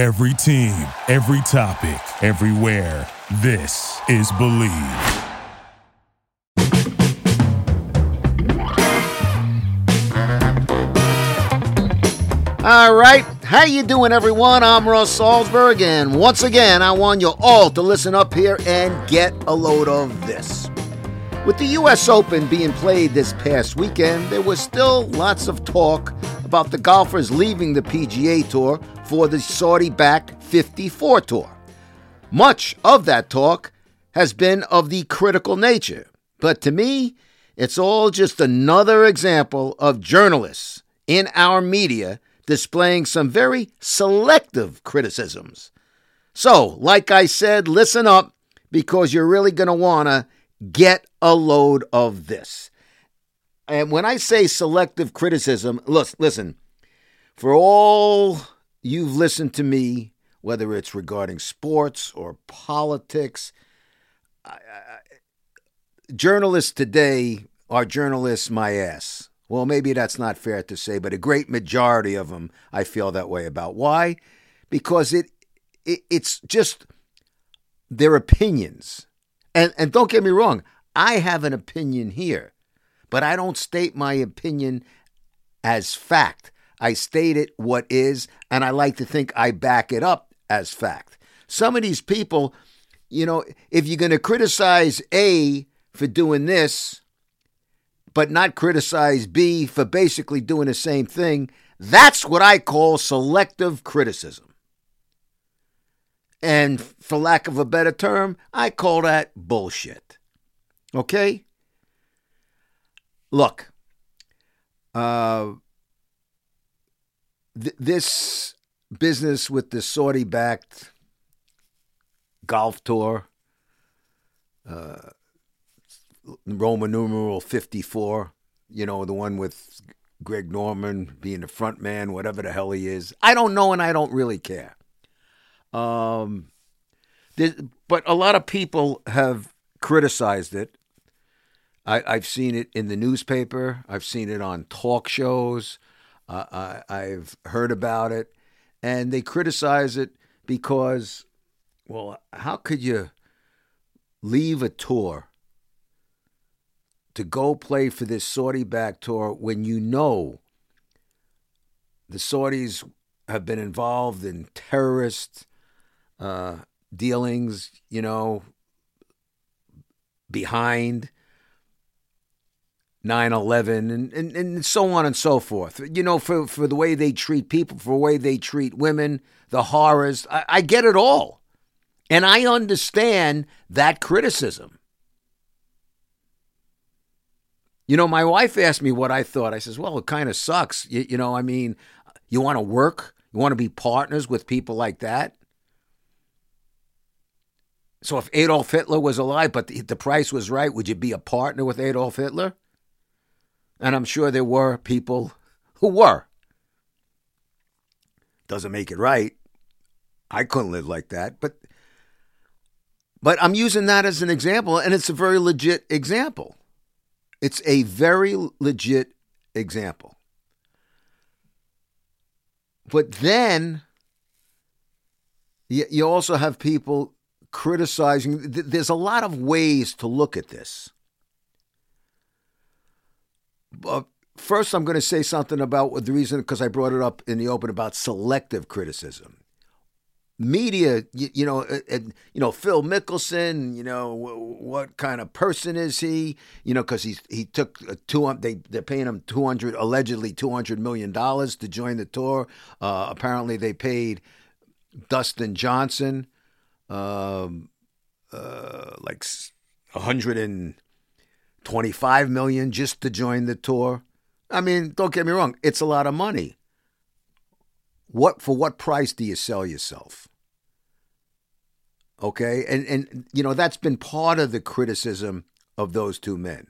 Every team, every topic, everywhere. This is Believe. All right, how you doing, everyone? I'm Russ Salzberg, and once again, I want you all to listen up here and get a load of this. With the U.S. Open being played this past weekend, there was still lots of talk about the golfers leaving the PGA Tour for the Saudi-backed 54 Tour. Much of that talk has been of the critical nature, but to me, it's all just another example of journalists in our media displaying some very selective criticisms. So, like I said, listen up because you're really going to want to get a load of this. And when I say selective criticism, listen, for all you've listened to me, whether it's regarding sports or politics, I, I, journalists today are journalists my ass. Well, maybe that's not fair to say, but a great majority of them I feel that way about. Why? Because it, it it's just their opinions. And and don't get me wrong, I have an opinion here, but I don't state my opinion as fact. I state it what is, and I like to think I back it up as fact. Some of these people, you know, if you're going to criticize A for doing this, but not criticize B for basically doing the same thing, that's what I call selective criticism. And for lack of a better term, I call that bullshit. Okay? Look, uh, th- this business with the Saudi backed golf tour, uh, Roman numeral 54, you know, the one with Greg Norman being the front man, whatever the hell he is. I don't know and I don't really care. Um, but a lot of people have criticized it. I, have seen it in the newspaper. I've seen it on talk shows. Uh, I, I've heard about it, and they criticize it because, well, how could you leave a tour to go play for this Saudi back tour when you know the Saudis have been involved in terrorist uh, dealings, you know, behind 9 11 and, and, and so on and so forth. You know, for, for the way they treat people, for the way they treat women, the horrors. I, I get it all. And I understand that criticism. You know, my wife asked me what I thought. I says, well, it kind of sucks. You, you know, I mean, you want to work, you want to be partners with people like that. So if Adolf Hitler was alive, but the, the price was right, would you be a partner with Adolf Hitler? And I'm sure there were people who were. Doesn't make it right. I couldn't live like that, but but I'm using that as an example, and it's a very legit example. It's a very legit example. But then you also have people criticizing. There's a lot of ways to look at this. But first, I'm going to say something about the reason because I brought it up in the open about selective criticism media, you, you know, uh, uh, you know Phil Mickelson, you know what kind of person is he? You know, because he's he took two. They they're paying him two hundred allegedly two hundred million dollars to join the tour. Uh, apparently, they paid Dustin Johnson um, uh, like one hundred and twenty five million just to join the tour. I mean, don't get me wrong, it's a lot of money. What for what price do you sell yourself? Okay. And, and, you know, that's been part of the criticism of those two men.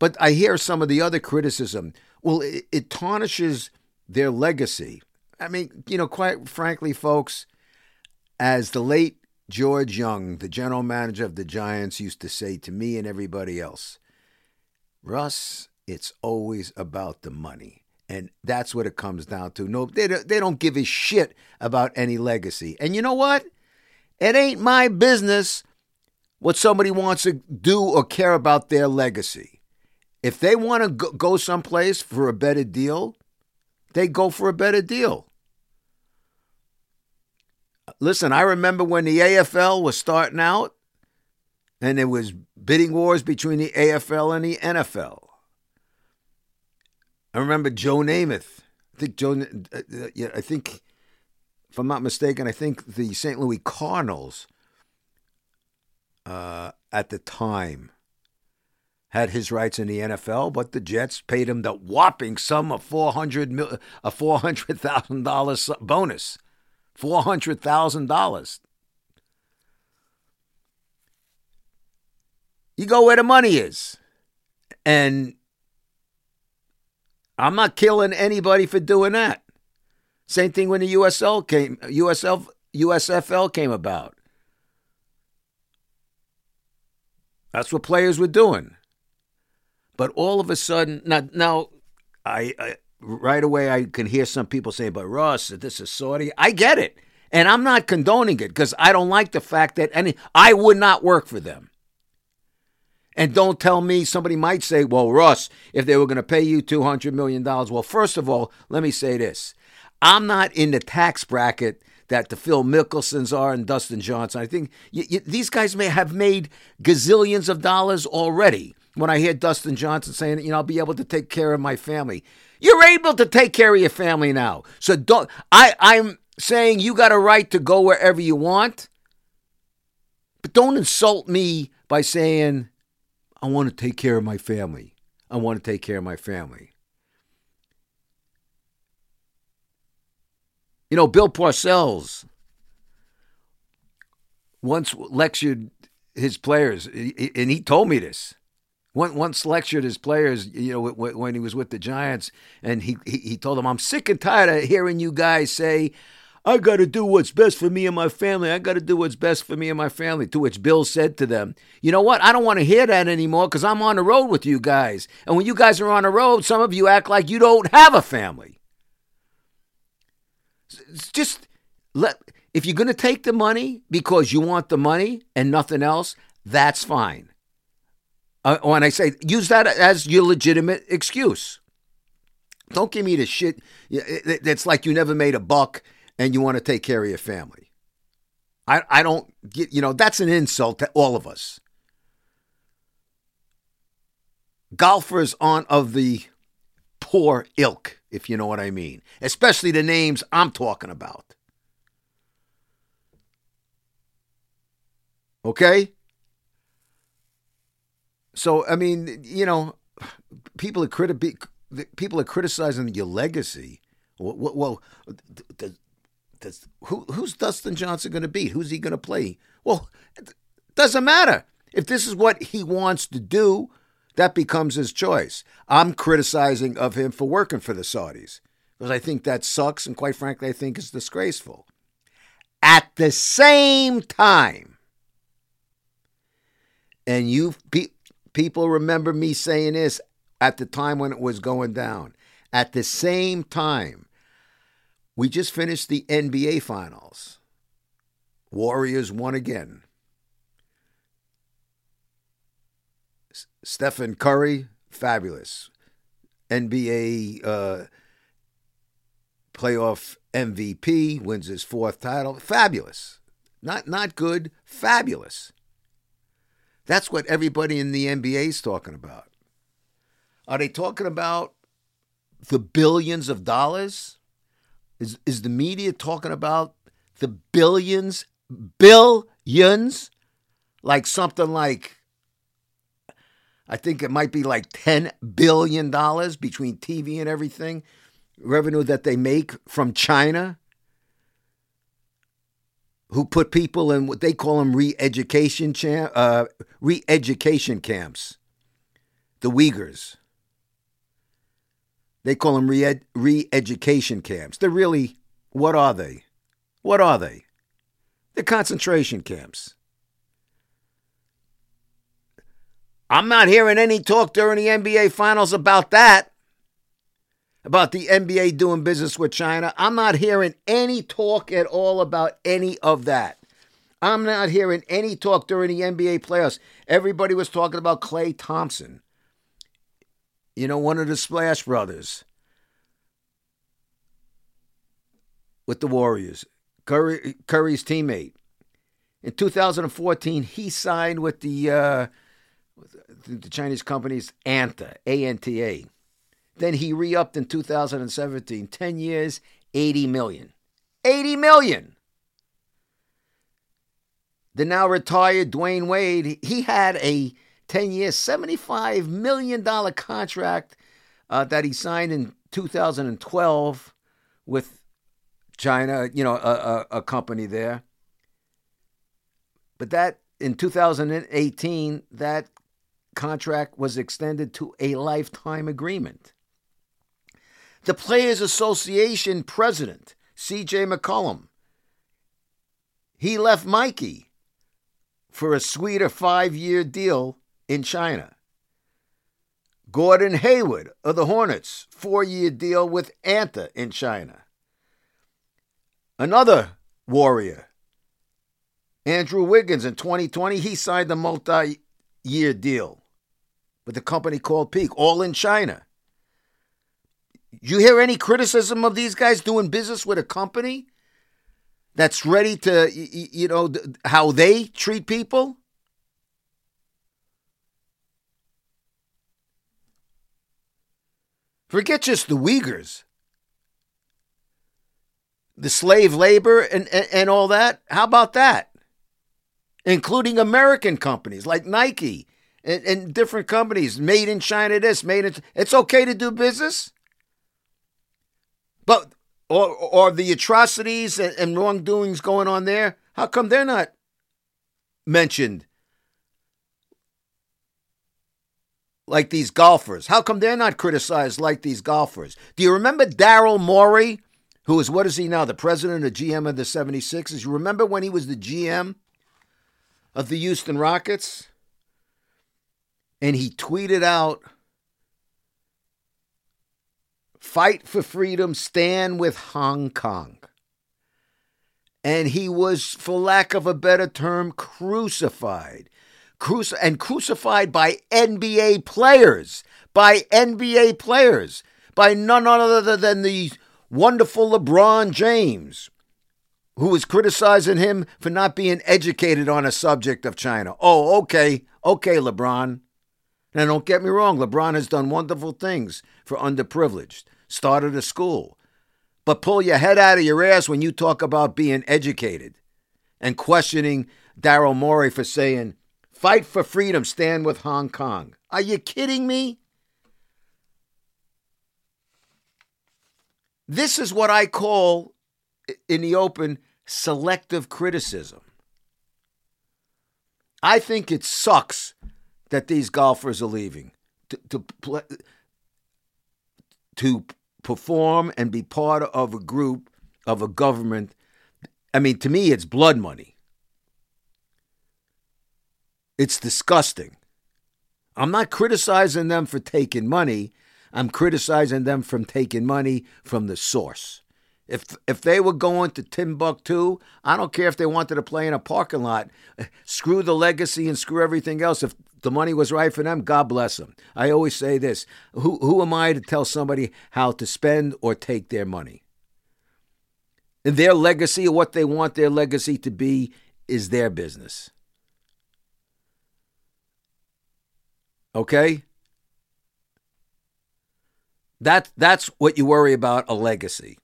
But I hear some of the other criticism. Well, it, it tarnishes their legacy. I mean, you know, quite frankly, folks, as the late George Young, the general manager of the Giants, used to say to me and everybody else, Russ, it's always about the money. And that's what it comes down to. No, they don't, they don't give a shit about any legacy. And you know what? It ain't my business what somebody wants to do or care about their legacy. If they want to go someplace for a better deal, they go for a better deal. Listen, I remember when the AFL was starting out and there was bidding wars between the AFL and the NFL. I remember Joe Namath. I think Joe. Uh, uh, yeah, I think, if I'm not mistaken, I think the St. Louis Cardinals uh, at the time had his rights in the NFL, but the Jets paid him the whopping sum of four hundred a four hundred thousand dollars bonus, four hundred thousand dollars. You go where the money is, and I'm not killing anybody for doing that. Same thing when the USL came, USL, USFL came about. That's what players were doing. But all of a sudden, now, now I, I right away I can hear some people say, "But Russ, this is Saudi." I get it, and I'm not condoning it because I don't like the fact that any I would not work for them. And don't tell me somebody might say, well, Russ, if they were going to pay you $200 million. Well, first of all, let me say this I'm not in the tax bracket that the Phil Mickelsons are and Dustin Johnson. I think these guys may have made gazillions of dollars already. When I hear Dustin Johnson saying, you know, I'll be able to take care of my family. You're able to take care of your family now. So don't I I'm saying you got a right to go wherever you want. But don't insult me by saying I want to take care of my family. I want to take care of my family. You know, Bill Parcells once lectured his players, and he told me this. Once lectured his players, you know, when he was with the Giants, and he he told them, "I'm sick and tired of hearing you guys say I got to do what's best for me and my family. I got to do what's best for me and my family. To which Bill said to them, You know what? I don't want to hear that anymore because I'm on the road with you guys. And when you guys are on the road, some of you act like you don't have a family. It's just let, if you're going to take the money because you want the money and nothing else, that's fine. Uh, when I say use that as your legitimate excuse. Don't give me the shit. It's like you never made a buck and you want to take care of your family. I, I don't get, you know, that's an insult to all of us. Golfers aren't of the poor ilk, if you know what I mean, especially the names I'm talking about. Okay? So, I mean, you know, people are, criti- people are criticizing your legacy. Well, well, does, who, who's Dustin Johnson going to be? Who's he going to play? Well, it doesn't matter. If this is what he wants to do, that becomes his choice. I'm criticizing of him for working for the Saudis because I think that sucks, and quite frankly, I think it's disgraceful. At the same time, and you pe- people remember me saying this at the time when it was going down. At the same time, we just finished the NBA Finals. Warriors won again. Stephen Curry, fabulous. NBA uh, playoff MVP, wins his fourth title. Fabulous. Not not good, fabulous. That's what everybody in the NBA is talking about. Are they talking about the billions of dollars? Is is the media talking about the billions, billions, like something like I think it might be like ten billion dollars between TV and everything, revenue that they make from China. Who put people in what they call them re-education cha- uh, re-education camps? The Uyghurs. They call them re education camps. They're really, what are they? What are they? They're concentration camps. I'm not hearing any talk during the NBA Finals about that. About the NBA doing business with China. I'm not hearing any talk at all about any of that. I'm not hearing any talk during the NBA playoffs. Everybody was talking about Klay Thompson. You know, one of the Splash Brothers with the Warriors, Curry, Curry's teammate. In 2014, he signed with the uh, the Chinese company's Anta, A N T A. Then he re upped in 2017, 10 years, 80 million. 80 million! The now retired Dwyane Wade, he had a 10 year, $75 million contract uh, that he signed in 2012 with China, you know, a, a, a company there. But that in 2018, that contract was extended to a lifetime agreement. The Players Association president, CJ McCollum, he left Nike for a sweeter five year deal in China. Gordon Hayward of the Hornets, four year deal with Anta in China. Another warrior, Andrew Wiggins, in 2020, he signed a multi year deal with a company called Peak, all in China. You hear any criticism of these guys doing business with a company that's ready to, you know, how they treat people? Forget just the Uyghurs, the slave labor and, and, and all that. How about that? Including American companies like Nike and, and different companies made in China. This made in. It's okay to do business. But or or the atrocities and, and wrongdoings going on there, how come they're not mentioned? Like these golfers. How come they're not criticized like these golfers? Do you remember Daryl Morey, who is what is he now? The president of GM of the 76ers. You remember when he was the GM of the Houston Rockets? And he tweeted out Fight for freedom, stand with Hong Kong. And he was, for lack of a better term, crucified. Cruci- and crucified by NBA players, by NBA players, by none other than the wonderful LeBron James, who was criticizing him for not being educated on a subject of China. Oh, okay, okay, LeBron. Now, don't get me wrong, LeBron has done wonderful things for underprivileged, started a school. But pull your head out of your ass when you talk about being educated and questioning Daryl Morey for saying, fight for freedom, stand with Hong Kong. Are you kidding me? This is what I call, in the open, selective criticism. I think it sucks that these golfers are leaving to to, play, to perform and be part of a group of a government. I mean, to me, it's blood money. It's disgusting. I'm not criticizing them for taking money. I'm criticizing them from taking money from the source. If if they were going to Timbuktu, I don't care if they wanted to play in a parking lot. Screw the legacy and screw everything else. If the money was right for them, God bless them. I always say this who, who am I to tell somebody how to spend or take their money? And their legacy or what they want their legacy to be is their business. Okay? That, that's what you worry about a legacy.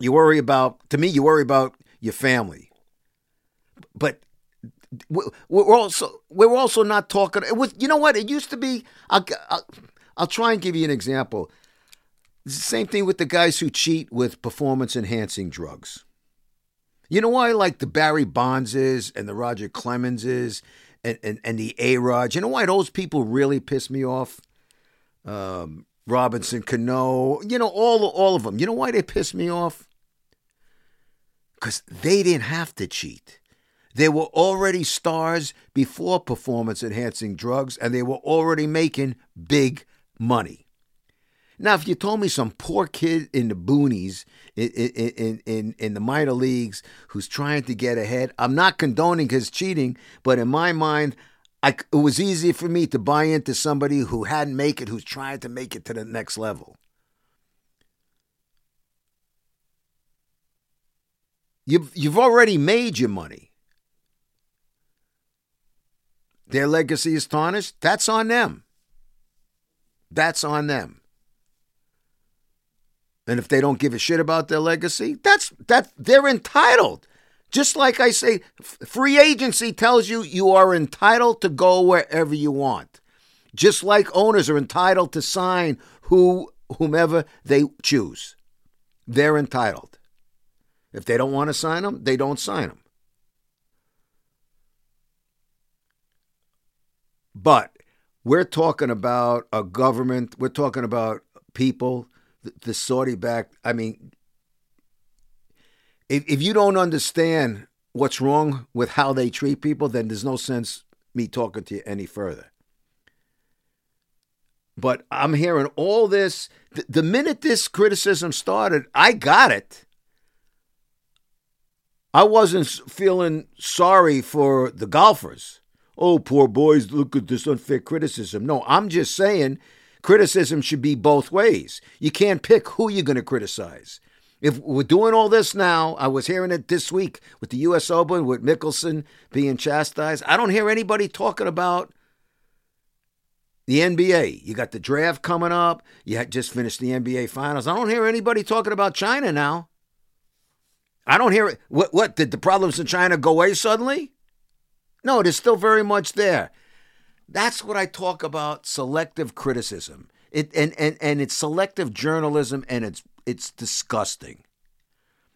You worry about, to me, you worry about your family. But we're also we're also not talking. It was you know what it used to be. I'll, I'll, I'll try and give you an example. The Same thing with the guys who cheat with performance enhancing drugs. You know why like the Barry Bondses and the Roger Clemenses and, and, and the A Rod? You know why those people really piss me off? Um, Robinson Cano, you know, all, all of them. You know why they piss me off? Because they didn't have to cheat. They were already stars before performance enhancing drugs, and they were already making big money. Now, if you told me some poor kid in the boonies in, in, in, in the minor leagues who's trying to get ahead, I'm not condoning his cheating, but in my mind, I, it was easy for me to buy into somebody who hadn't made it, who's trying to make it to the next level. You've, you've already made your money. Their legacy is tarnished. That's on them. That's on them. And if they don't give a shit about their legacy, that's that they're entitled. Just like I say, free agency tells you you are entitled to go wherever you want. Just like owners are entitled to sign who whomever they choose. They're entitled. If they don't want to sign them, they don't sign them. But we're talking about a government, we're talking about people, the, the Saudi backed. I mean, if, if you don't understand what's wrong with how they treat people, then there's no sense me talking to you any further. But I'm hearing all this. The, the minute this criticism started, I got it. I wasn't feeling sorry for the golfers. Oh, poor boys, look at this unfair criticism. No, I'm just saying criticism should be both ways. You can't pick who you're going to criticize. If we're doing all this now, I was hearing it this week with the U.S. Open, with Mickelson being chastised. I don't hear anybody talking about the NBA. You got the draft coming up. You had just finished the NBA Finals. I don't hear anybody talking about China now. I don't hear it. What, what did the problems in China go away suddenly? No, it is still very much there. That's what I talk about selective criticism. It and, and, and it's selective journalism and it's it's disgusting.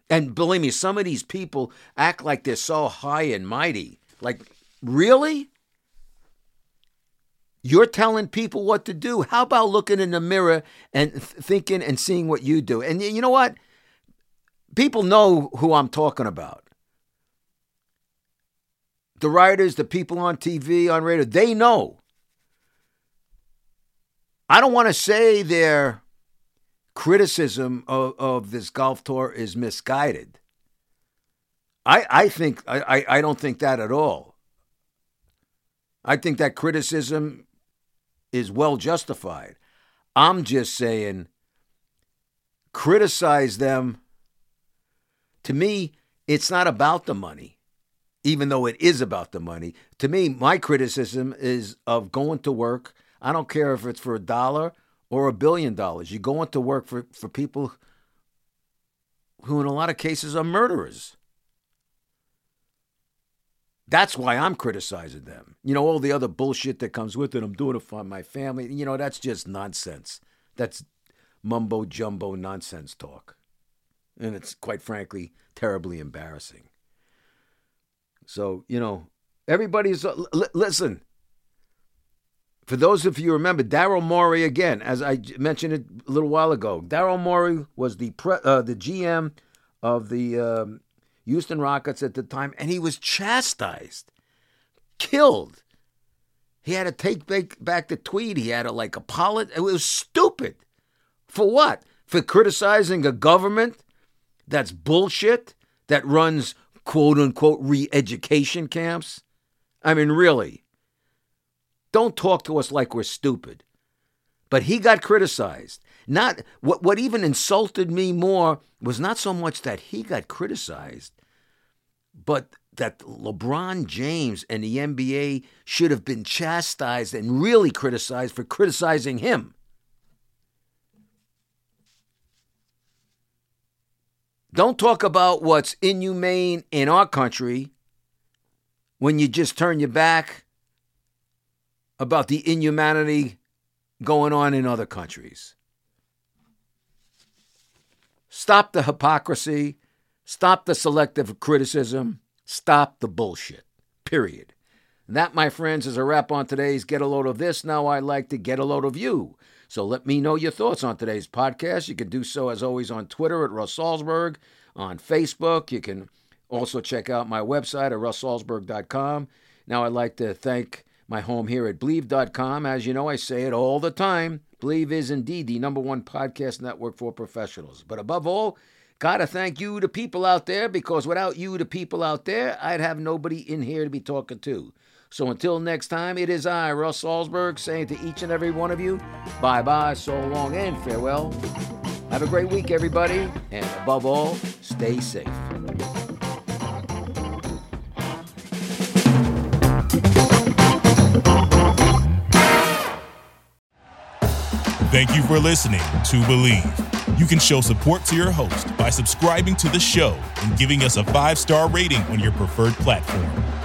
And believe me, some of these people act like they're so high and mighty. Like, really? You're telling people what to do. How about looking in the mirror and th- thinking and seeing what you do? And you know what? People know who I'm talking about. The writers, the people on TV, on radio, they know. I don't want to say their criticism of, of this golf tour is misguided. I, I think I, I don't think that at all. I think that criticism is well justified. I'm just saying criticize them. To me, it's not about the money, even though it is about the money. To me, my criticism is of going to work. I don't care if it's for a dollar or a billion dollars. You go into work for, for people who, in a lot of cases, are murderers. That's why I'm criticizing them. You know, all the other bullshit that comes with it. I'm doing it for my family. You know, that's just nonsense. That's mumbo jumbo nonsense talk. And it's quite frankly terribly embarrassing. So, you know, everybody's, uh, l- listen, for those of you remember, Daryl Morey again, as I mentioned it a little while ago, Daryl Morey was the pre, uh, the GM of the um, Houston Rockets at the time, and he was chastised, killed. He had to take back, back the tweet. He had to like apologize. It was stupid. For what? For criticizing a government that's bullshit that runs quote unquote re education camps? I mean, really. Don't talk to us like we're stupid. But he got criticized. Not what what even insulted me more was not so much that he got criticized, but that LeBron James and the NBA should have been chastised and really criticized for criticizing him. Don't talk about what's inhumane in our country when you just turn your back about the inhumanity going on in other countries. Stop the hypocrisy, stop the selective criticism, stop the bullshit. Period. And that, my friends, is a wrap on today's Get a Load of This. Now I'd like to get a load of you. So let me know your thoughts on today's podcast. You can do so, as always, on Twitter at Russ Salzberg, on Facebook. You can also check out my website at russsalzberg.com. Now I'd like to thank my home here at Bleav.com. As you know, I say it all the time Believe is indeed the number one podcast network for professionals. But above all, gotta thank you, the people out there, because without you, the people out there, I'd have nobody in here to be talking to. So until next time, it is I, Russ Salzberg, saying to each and every one of you, bye bye, so long, and farewell. Have a great week, everybody, and above all, stay safe. Thank you for listening to Believe. You can show support to your host by subscribing to the show and giving us a five star rating on your preferred platform.